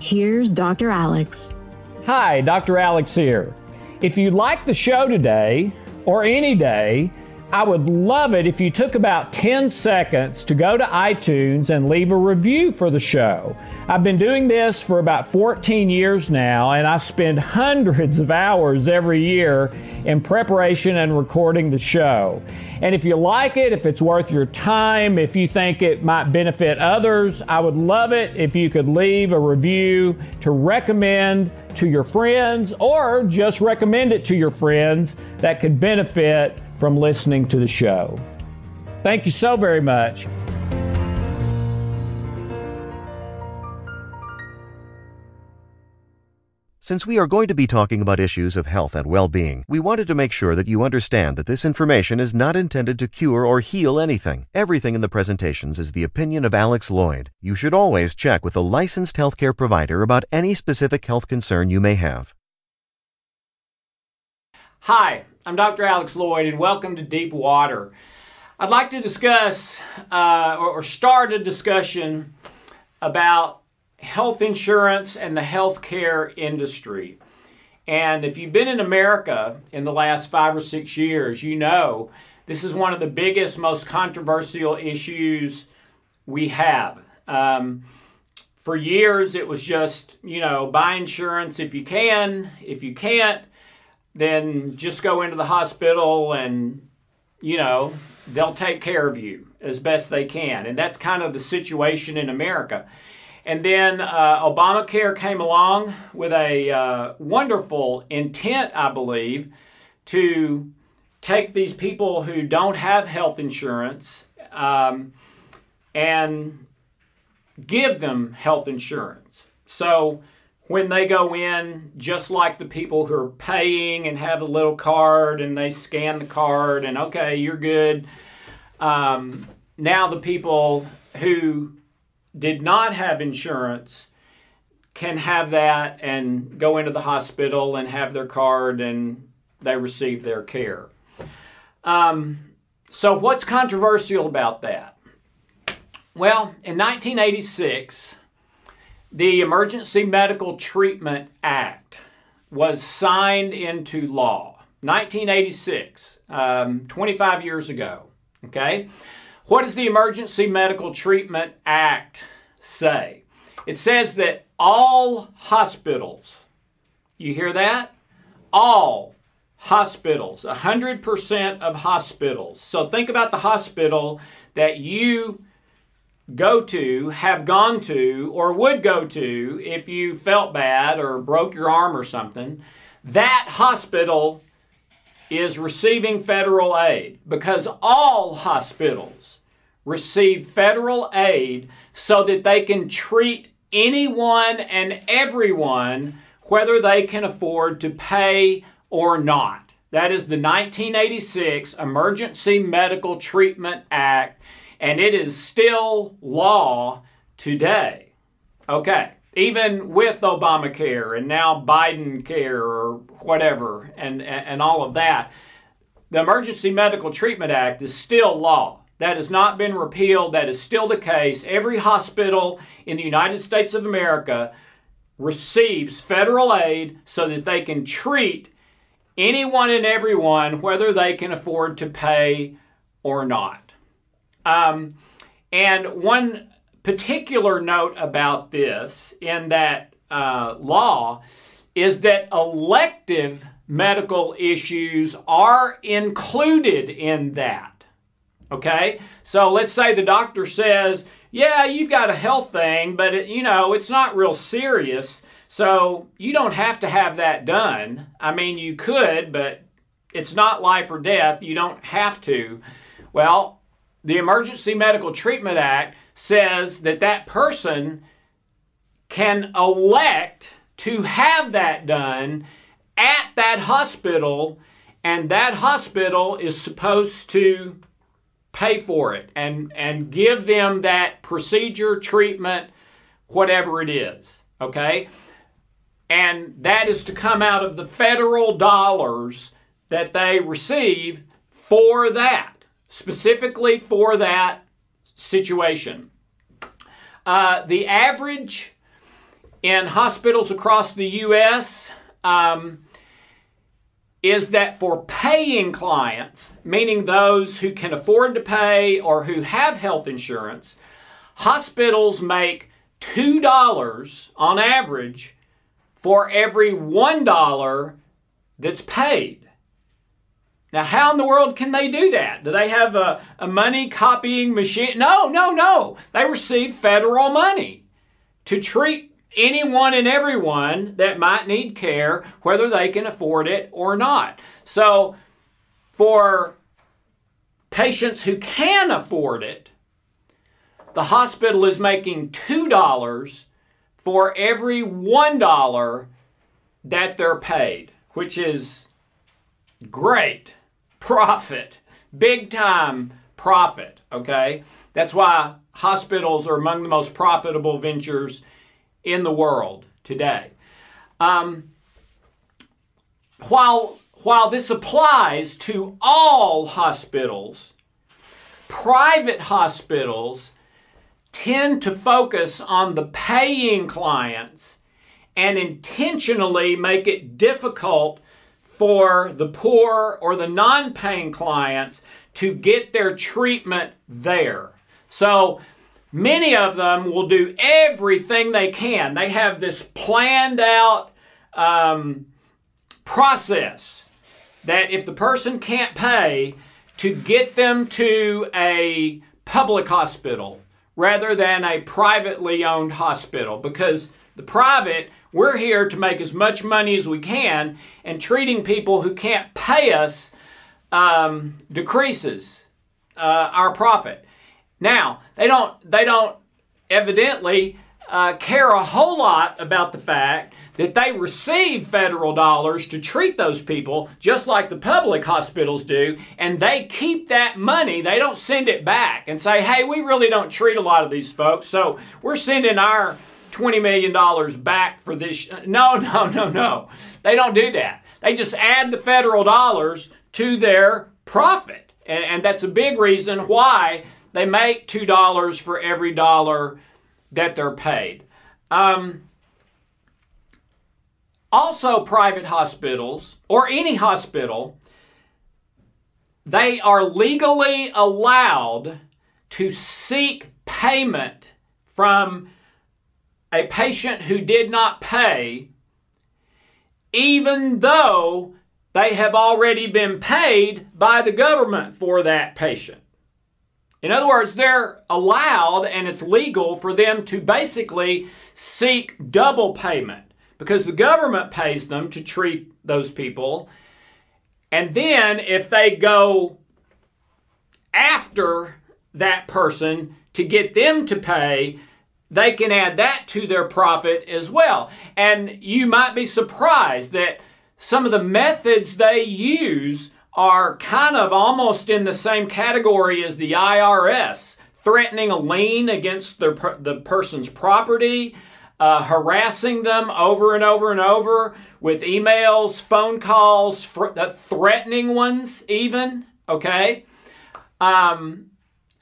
Here's Dr. Alex. Hi, Dr. Alex here. If you like the show today, or any day, I would love it if you took about 10 seconds to go to iTunes and leave a review for the show. I've been doing this for about 14 years now, and I spend hundreds of hours every year in preparation and recording the show. And if you like it, if it's worth your time, if you think it might benefit others, I would love it if you could leave a review to recommend to your friends or just recommend it to your friends that could benefit from listening to the show. Thank you so very much. Since we are going to be talking about issues of health and well being, we wanted to make sure that you understand that this information is not intended to cure or heal anything. Everything in the presentations is the opinion of Alex Lloyd. You should always check with a licensed healthcare provider about any specific health concern you may have. Hi, I'm Dr. Alex Lloyd, and welcome to Deep Water. I'd like to discuss uh, or, or start a discussion about health insurance and the healthcare industry. And if you've been in America in the last five or six years, you know this is one of the biggest, most controversial issues we have. Um, for years, it was just, you know, buy insurance if you can. If you can't, then just go into the hospital and, you know, they'll take care of you as best they can. And that's kind of the situation in America. And then uh, Obamacare came along with a uh, wonderful intent, I believe, to take these people who don't have health insurance um, and give them health insurance. So when they go in, just like the people who are paying and have a little card and they scan the card and okay, you're good. Um, now the people who did not have insurance can have that and go into the hospital and have their card and they receive their care. Um, so, what's controversial about that? Well, in 1986, the Emergency Medical Treatment Act was signed into law. 1986, um, 25 years ago. Okay? What does the Emergency Medical Treatment Act say? It says that all hospitals, you hear that? All hospitals, 100% of hospitals. So think about the hospital that you go to, have gone to, or would go to if you felt bad or broke your arm or something, that hospital is receiving federal aid because all hospitals receive federal aid so that they can treat anyone and everyone whether they can afford to pay or not. That is the 1986 Emergency Medical Treatment Act and it is still law today. Okay, even with Obamacare and now Biden care or whatever and, and, and all of that, the Emergency Medical Treatment Act is still law. That has not been repealed. That is still the case. Every hospital in the United States of America receives federal aid so that they can treat anyone and everyone, whether they can afford to pay or not. Um, and one particular note about this in that uh, law is that elective medical issues are included in that. Okay? So let's say the doctor says, yeah, you've got a health thing, but it, you know, it's not real serious. So you don't have to have that done. I mean, you could, but it's not life or death. You don't have to. Well, the Emergency Medical Treatment Act says that that person can elect to have that done at that hospital, and that hospital is supposed to pay for it and, and give them that procedure, treatment, whatever it is. Okay? And that is to come out of the federal dollars that they receive for that, specifically for that situation. Uh, the average in hospitals across the U.S. Um, is that for paying clients, meaning those who can afford to pay or who have health insurance, hospitals make $2 on average for every $1 that's paid. Now, how in the world can they do that? Do they have a, a money copying machine? No, no, no. They receive federal money to treat anyone and everyone that might need care, whether they can afford it or not. So, for patients who can afford it, the hospital is making $2 for every $1 that they're paid, which is great profit, big time profit, okay? That's why hospitals are among the most profitable ventures in the world today. Um, while, while this applies to all hospitals, private hospitals tend to focus on the paying clients and intentionally make it difficult for the poor or the non paying clients to get their treatment there. So many of them will do everything they can. They have this planned out um, process that if the person can't pay, to get them to a public hospital rather than a privately owned hospital because the private we're here to make as much money as we can, and treating people who can't pay us um, decreases uh, our profit. Now they don't they don't evidently uh, care a whole lot about the fact that they receive federal dollars to treat those people just like the public hospitals do, and they keep that money. They don't send it back and say, hey, we really don't treat a lot of these folks, so we're sending our $20 million back for this. No, no, no, no. They don't do that. They just add the federal dollars to their profit. And, and that's a big reason why they make $2 for every dollar that they're paid. Um, also, private hospitals or any hospital, they are legally allowed to seek payment from a patient who did not pay, even though they have already been paid by the government for that patient. In other words, they're allowed and it's legal for them to basically seek double payment because the government pays them to treat those people. And then if they go after that person to get them to pay, they can add that to their profit as well. And you might be surprised that some of the methods they use are kind of almost in the same category as the IRS, threatening a lien against the, the person's property, uh, harassing them over and over and over with emails, phone calls, fr- threatening ones, even, okay? Um,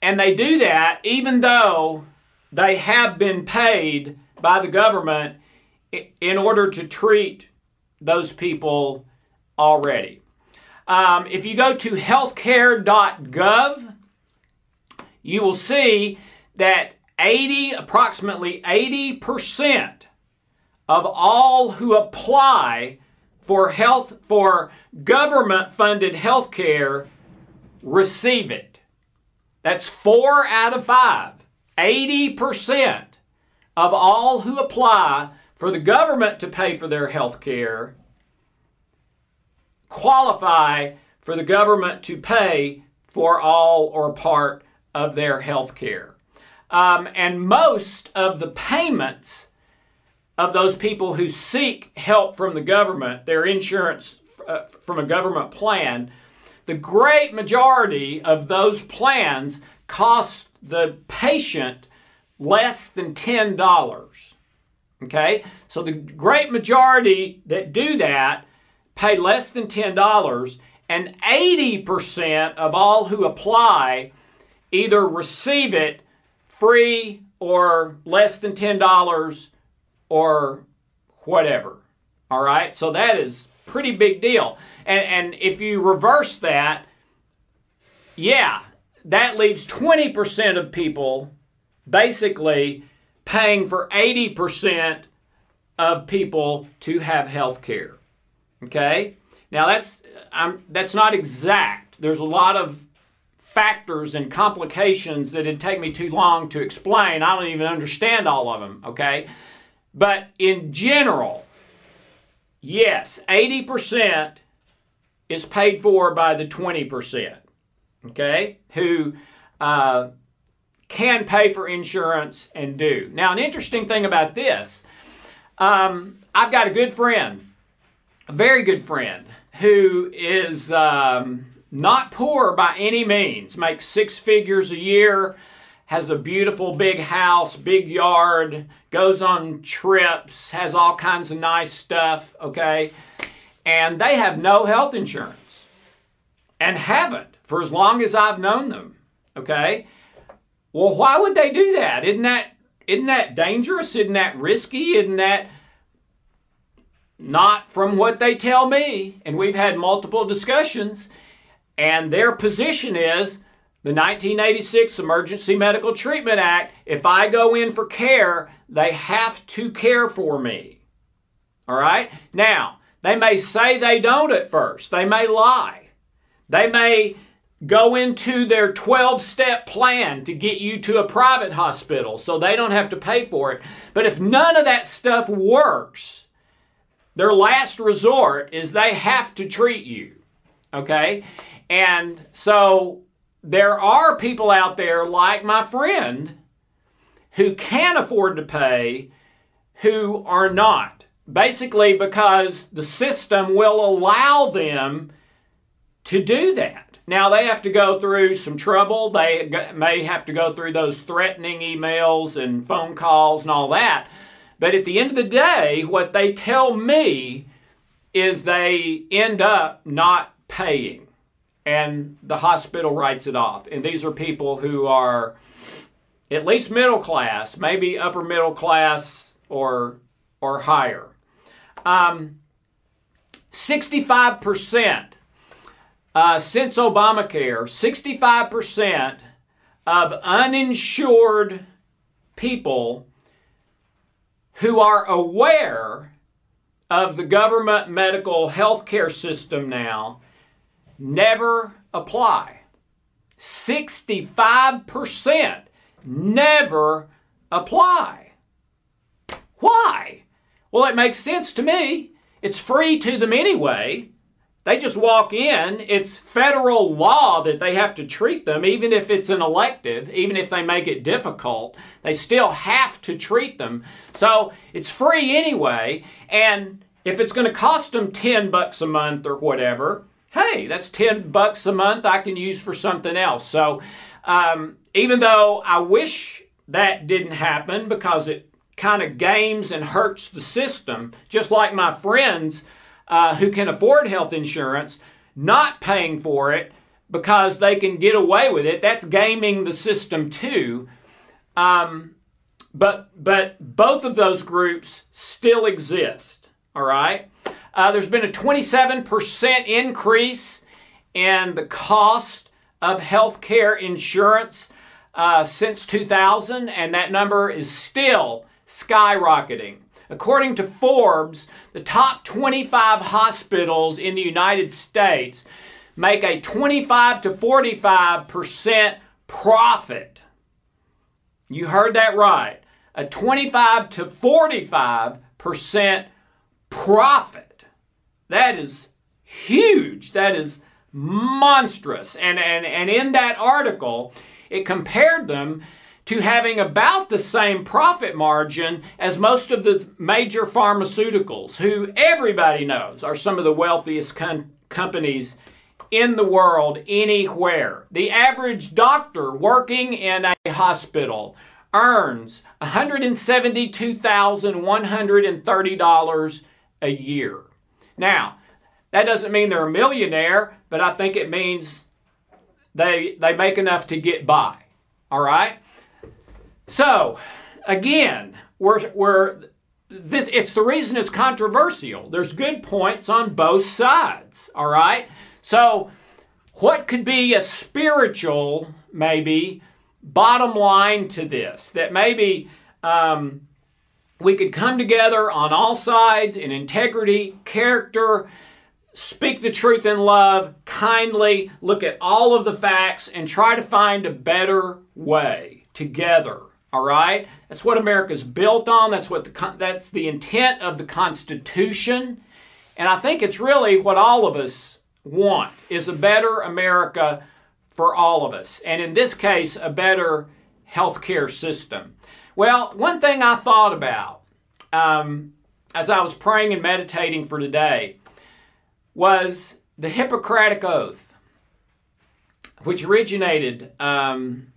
and they do that even though they have been paid by the government in order to treat those people already. Um, if you go to healthcare.gov, you will see that 80, approximately 80% of all who apply for health for government funded health care receive it. That's four out of five. 80% of all who apply for the government to pay for their health care qualify for the government to pay for all or part of their health care. Um, and most of the payments of those people who seek help from the government, their insurance uh, from a government plan, the great majority of those plans cost the patient less than $10. Okay? So the great majority that do that pay less than $10, and 80% of all who apply either receive it free or less than $10 or whatever. All right? So that is pretty big deal. And and if you reverse that, yeah, that leaves 20% of people basically paying for 80% of people to have health care. Okay? Now that's I'm, that's not exact. There's a lot of factors and complications that it'd take me too long to explain. I don't even understand all of them, okay? But in general, yes, 80% is paid for by the 20%, okay, who uh, can pay for insurance and do. Now, an interesting thing about this um, I've got a good friend, a very good friend, who is um, not poor by any means, makes six figures a year, has a beautiful big house, big yard, goes on trips, has all kinds of nice stuff, okay? And they have no health insurance and haven't for as long as I've known them, okay? Well, why would they do that? Isn't that isn't that dangerous? Isn't that risky? Isn't that not from what they tell me? And we've had multiple discussions and their position is the 1986 Emergency Medical Treatment Act, if I go in for care, they have to care for me. All right? Now, they may say they don't at first, they may lie. They may go into their 12 step plan to get you to a private hospital so they don't have to pay for it. But if none of that stuff works, their last resort is they have to treat you. Okay? And so there are people out there like my friend who can afford to pay who are not. Basically, because the system will allow them to do that. Now, they have to go through some trouble. They may have to go through those threatening emails and phone calls and all that. But at the end of the day, what they tell me is they end up not paying and the hospital writes it off. And these are people who are at least middle class, maybe upper middle class or or higher. Um, 65% uh, since Obamacare, 65% of uninsured people who are aware of the government medical health care system now never apply. 65% never apply. Why? Well, it makes sense to me. It's free to them anyway. They just walk in. It's federal law that they have to treat them, even if it's an elective, even if they make it difficult. They still have to treat them. So it's free anyway. And if it's going to cost them 10 bucks a month or whatever, hey, that's 10 bucks a month I can use for something else. So um, even though I wish that didn't happen because it kind of games and hurts the system, just like my friends uh, who can afford health insurance not paying for it because they can get away with it. That's gaming the system too. Um, but but both of those groups still exist. All right. Uh, there's been a 27% increase in the cost of health care insurance uh, since 2000, and that number is still skyrocketing. According to Forbes, the top 25 hospitals in the United States make a 25 to 45% profit. You heard that right. A 25 to 45% profit. That is huge. That is monstrous. And, and, and in that article, it compared them to having about the same profit margin as most of the major pharmaceuticals, who everybody knows are some of the wealthiest com- companies in the world anywhere. The average doctor working in a hospital earns $172,130 a year. Now, that doesn't mean they're a millionaire, but I think it means they they make enough to get by. All right? So, again, we're we're this it's the reason it's controversial. There's good points on both sides, all right? So, what could be a spiritual maybe bottom line to this that maybe um, we could come together on all sides in integrity, character, speak the truth in love, kindly look at all of the facts and try to find a better way together. All right? That's what America's built on. That's what the that's the intent of the Constitution. And I think it's really what all of us want is a better America for all of us. And in this case, a better healthcare system. Well, one thing I thought about um, as I was praying and meditating for today was the Hippocratic Oath, which originated um,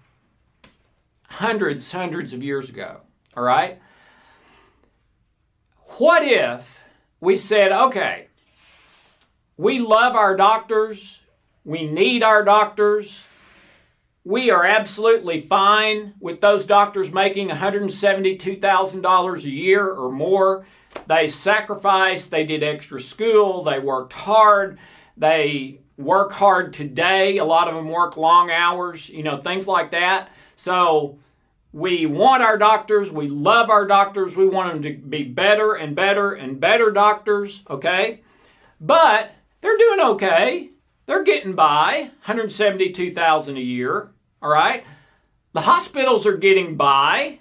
hundreds, hundreds of years ago. All right? What if we said, okay, we love our doctors, we need our doctors, we are absolutely fine with those doctors making $172,000 a year or more. They sacrificed, they did extra school, they worked hard, they work hard today. A lot of them work long hours, you know, things like that. So we want our doctors, we love our doctors, we want them to be better and better and better doctors, okay? But they're doing okay. They're getting by, 172,000 a year, all right? The hospitals are getting by.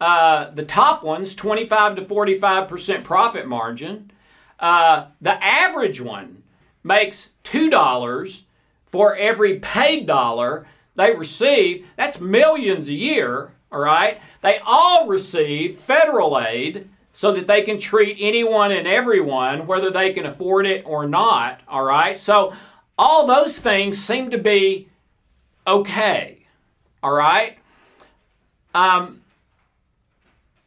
Uh, the top ones, 25 to 45% profit margin. Uh, the average one makes $2 for every paid dollar they receive. That's millions a year, all right? They all receive federal aid so that they can treat anyone and everyone, whether they can afford it or not, all right? So all those things seem to be okay, all right? Um,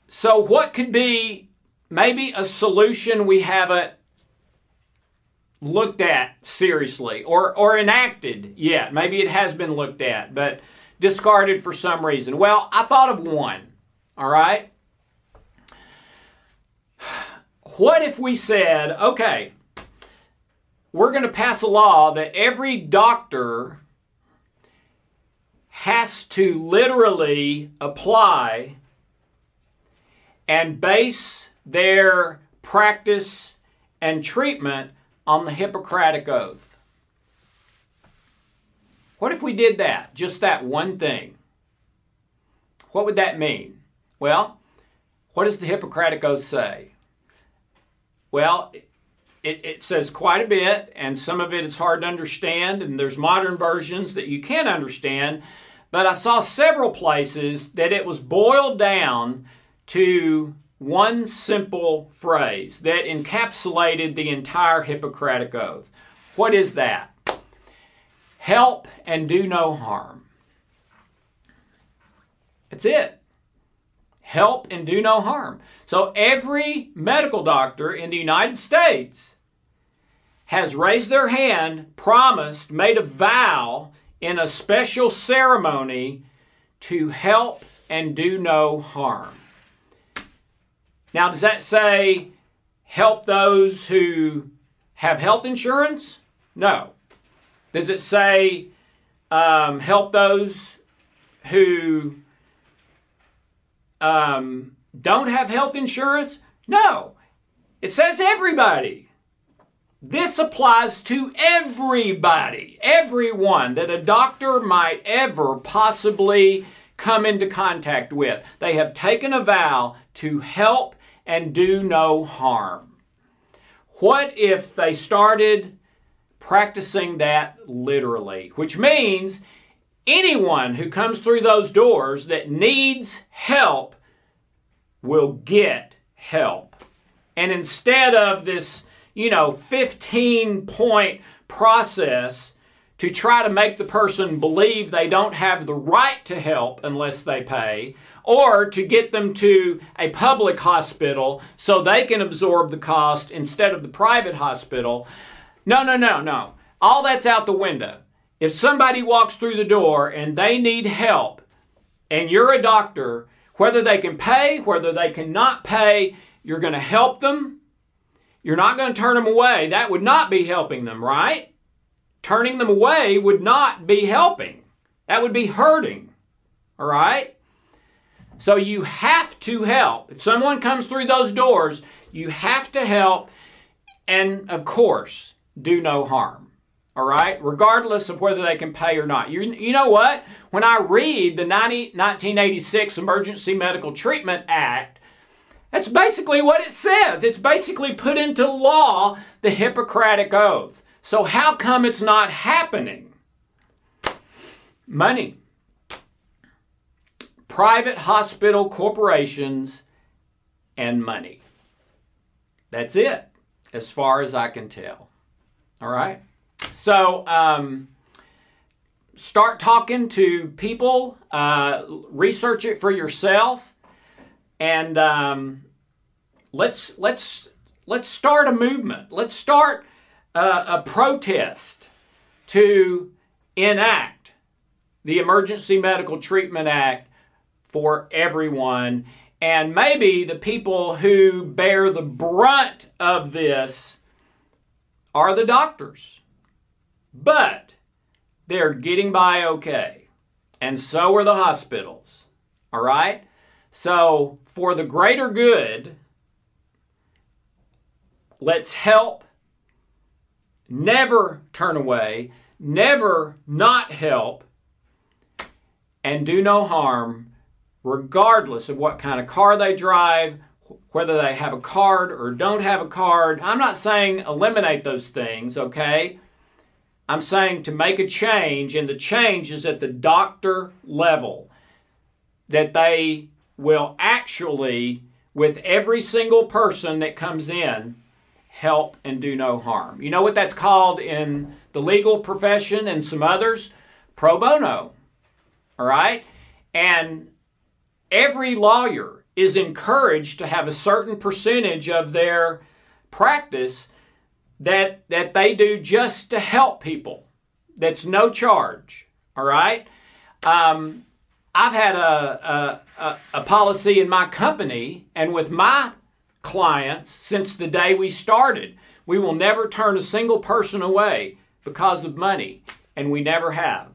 so, what could be maybe a solution we haven't looked at seriously or, or enacted yet? Maybe it has been looked at, but discarded for some reason. Well, I thought of one, all right? What if we said, okay, we're going to pass a law that every doctor has to literally apply and base their practice and treatment on the Hippocratic Oath. What if we did that? Just that one thing. What would that mean? Well, what does the Hippocratic Oath say? Well, it, it, says quite a bit, and some of it is hard to understand, and there's modern versions that you can understand. But I saw several places that it was boiled down to one simple phrase that encapsulated the entire Hippocratic Oath. What is that? Help and do no harm. That's it. Help and do no harm. So every medical doctor in the United States has raised their hand, promised, made a vow in a special ceremony to help and do no harm. Now, does that say help those who have health insurance? No. Does it say um, help those who um, don't have health insurance? No. It says everybody. This applies to everybody, everyone that a doctor might ever possibly come into contact with. They have taken a vow to help and do no harm. What if they started practicing that literally? Which means anyone who comes through those doors that needs help will get help. And instead of this, you know, 15 point process to try to make the person believe they don't have the right to help unless they pay, or to get them to a public hospital so they can absorb the cost instead of the private hospital. No, no, no, no. All that's out the window. If somebody walks through the door and they need help, and you're a doctor, whether they can pay, whether they cannot pay, you're going to help them. You're not going to turn them away. That would not be helping them, right? Turning them away would not be helping. That would be hurting. All right? So you have to help. If someone comes through those doors, you have to help. And of course, do no harm. All right? Regardless of whether they can pay or not. You, you know what? When I read the 90, 1986 Emergency Medical Treatment Act, that's basically what it says. It's basically put into law the Hippocratic Oath. So, how come it's not happening? Money. Private hospital corporations and money. That's it, as far as I can tell. All right? So, um, start talking to people, uh, research it for yourself, and um, let's let's let's start a movement. Let's start a protest to enact the Emergency Medical Treatment Act for everyone. And maybe the people who bear the brunt of this are the doctors. But they're getting by okay. And so are the hospitals. All right? So, for the greater good, let's help never turn away, never not help, and do no harm, regardless of what kind of car they drive, whether they have a card or don't have a card. I'm not saying eliminate those things, okay? I'm saying to make a change, and the change is at the doctor level, that they will actually, with every single person that comes in, help and do no harm. You know what that's called in the legal profession and some others? Pro bono. All right? And every lawyer is encouraged to have a certain percentage of their practice that that they do just to help people. That's no charge. All right. Um, I've had a, a, a policy in my company and with my clients since the day we started. We will never turn a single person away because of money, and we never have.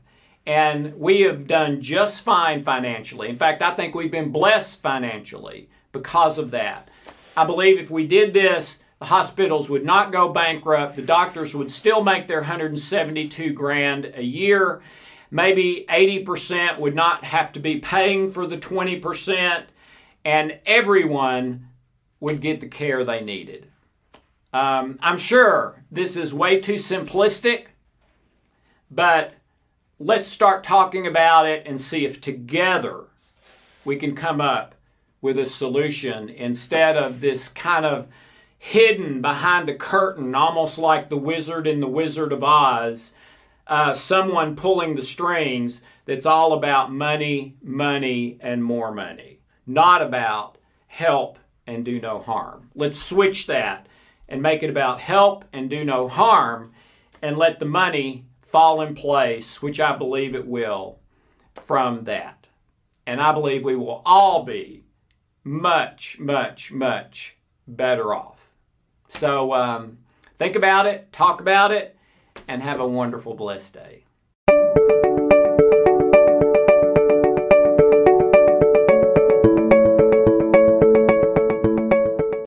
And we have done just fine financially. In fact, I think we've been blessed financially because of that. I believe if we did this, the hospitals would not go bankrupt. The doctors would still make their 172 grand a year. Maybe 80% would not have to be paying for the 20%, and everyone would get the care they needed. Um, I'm sure this is way too simplistic, but let's start talking about it and see if together we can come up with a solution instead of this kind of hidden behind a curtain, almost like the wizard in the Wizard of Oz, uh, someone pulling the strings that's all about money, money, and more money, not about help and do no harm. Let's switch that and make it about help and do no harm and let the money fall in place, which I believe it will, from that. And I believe we will all be much, much, much better off. So um, think about it, talk about it, and have a wonderful, blessed day.